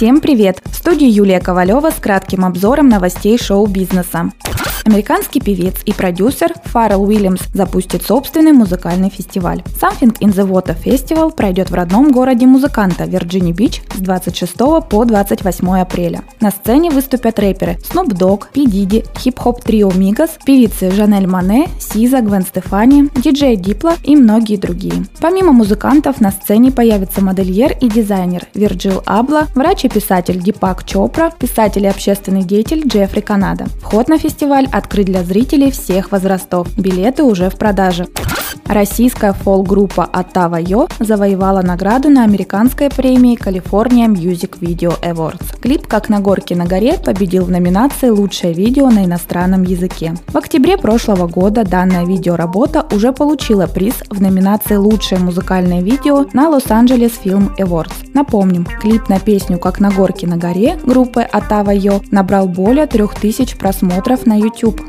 Всем привет! В студии Юлия Ковалева с кратким обзором новостей шоу-бизнеса. Американский певец и продюсер Фаррелл Уильямс запустит собственный музыкальный фестиваль. Something in the Water Festival пройдет в родном городе музыканта Вирджини-Бич с 26 по 28 апреля. На сцене выступят рэперы Snoop Dogg, P. Diddy, хип-хоп трио Мигас, певицы Жанель Мане, Сиза, Гвен Стефани, диджей Дипла и многие другие. Помимо музыкантов на сцене появится модельер и дизайнер Вирджил Абла, врач и писатель Дипак Чопра, писатель и общественный деятель Джеффри Канада. Вход на фестиваль открыт для зрителей всех возрастов. Билеты уже в продаже. Российская фолк-группа Оттава Йо завоевала награду на американской премии California Music Video Awards. Клип «Как на горке на горе» победил в номинации «Лучшее видео на иностранном языке». В октябре прошлого года данная видеоработа уже получила приз в номинации «Лучшее музыкальное видео» на Лос-Анджелес Film Awards. Напомним, клип на песню «Как на горке на горе» группы Оттава Йо набрал более 3000 просмотров на YouTube.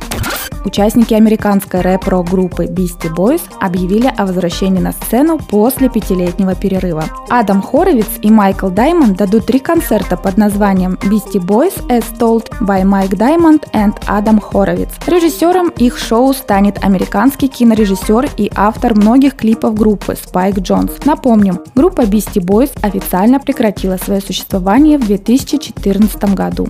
Участники американской рэп-рок группы Beastie Boys объявили о возвращении на сцену после пятилетнего перерыва. Адам Хоровиц и Майкл Даймонд дадут три концерта под названием Beastie Boys as Told by Mike Diamond and Adam Хоровиц. Режиссером их шоу станет американский кинорежиссер и автор многих клипов группы Спайк Джонс. Напомним, группа Beastie Boys официально прекратила свое существование в 2014 году.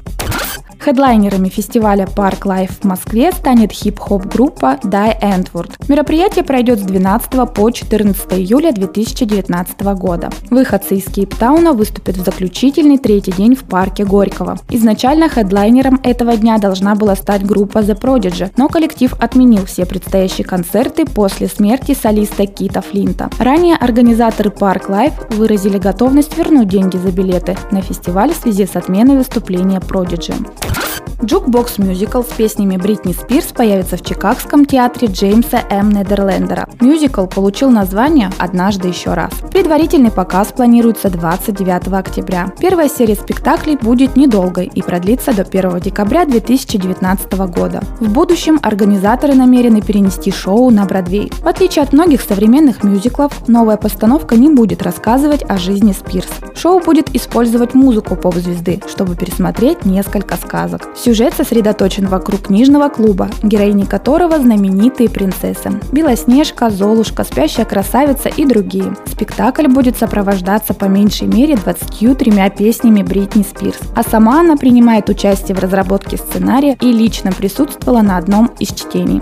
Хедлайнерами фестиваля Park Life в Москве станет хип-хоп группа Die Antwoord. Мероприятие пройдет с 12 по 14 июля 2019 года. Выходцы из Кейптауна выступят в заключительный третий день в парке Горького. Изначально хедлайнером этого дня должна была стать группа The Prodigy, но коллектив отменил все предстоящие концерты после смерти солиста Кита Флинта. Ранее организаторы Park Life выразили готовность вернуть деньги за билеты на фестиваль в связи с отменой выступления Prodigy. Huh? Jukebox Musical с песнями Бритни Спирс появится в Чикагском театре Джеймса М. Недерлендера. Мюзикл получил название «Однажды еще раз». Предварительный показ планируется 29 октября. Первая серия спектаклей будет недолгой и продлится до 1 декабря 2019 года. В будущем организаторы намерены перенести шоу на Бродвей. В отличие от многих современных мюзиклов, новая постановка не будет рассказывать о жизни Спирс. Шоу будет использовать музыку поп-звезды, чтобы пересмотреть несколько сказок. Сюжет сосредоточен вокруг книжного клуба, героини которого знаменитые принцессы. Белоснежка, Золушка, Спящая красавица и другие. Спектакль будет сопровождаться по меньшей мере 23 песнями Бритни Спирс. А сама она принимает участие в разработке сценария и лично присутствовала на одном из чтений.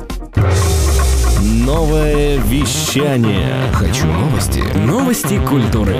Новое вещание. Хочу новости. Новости культуры.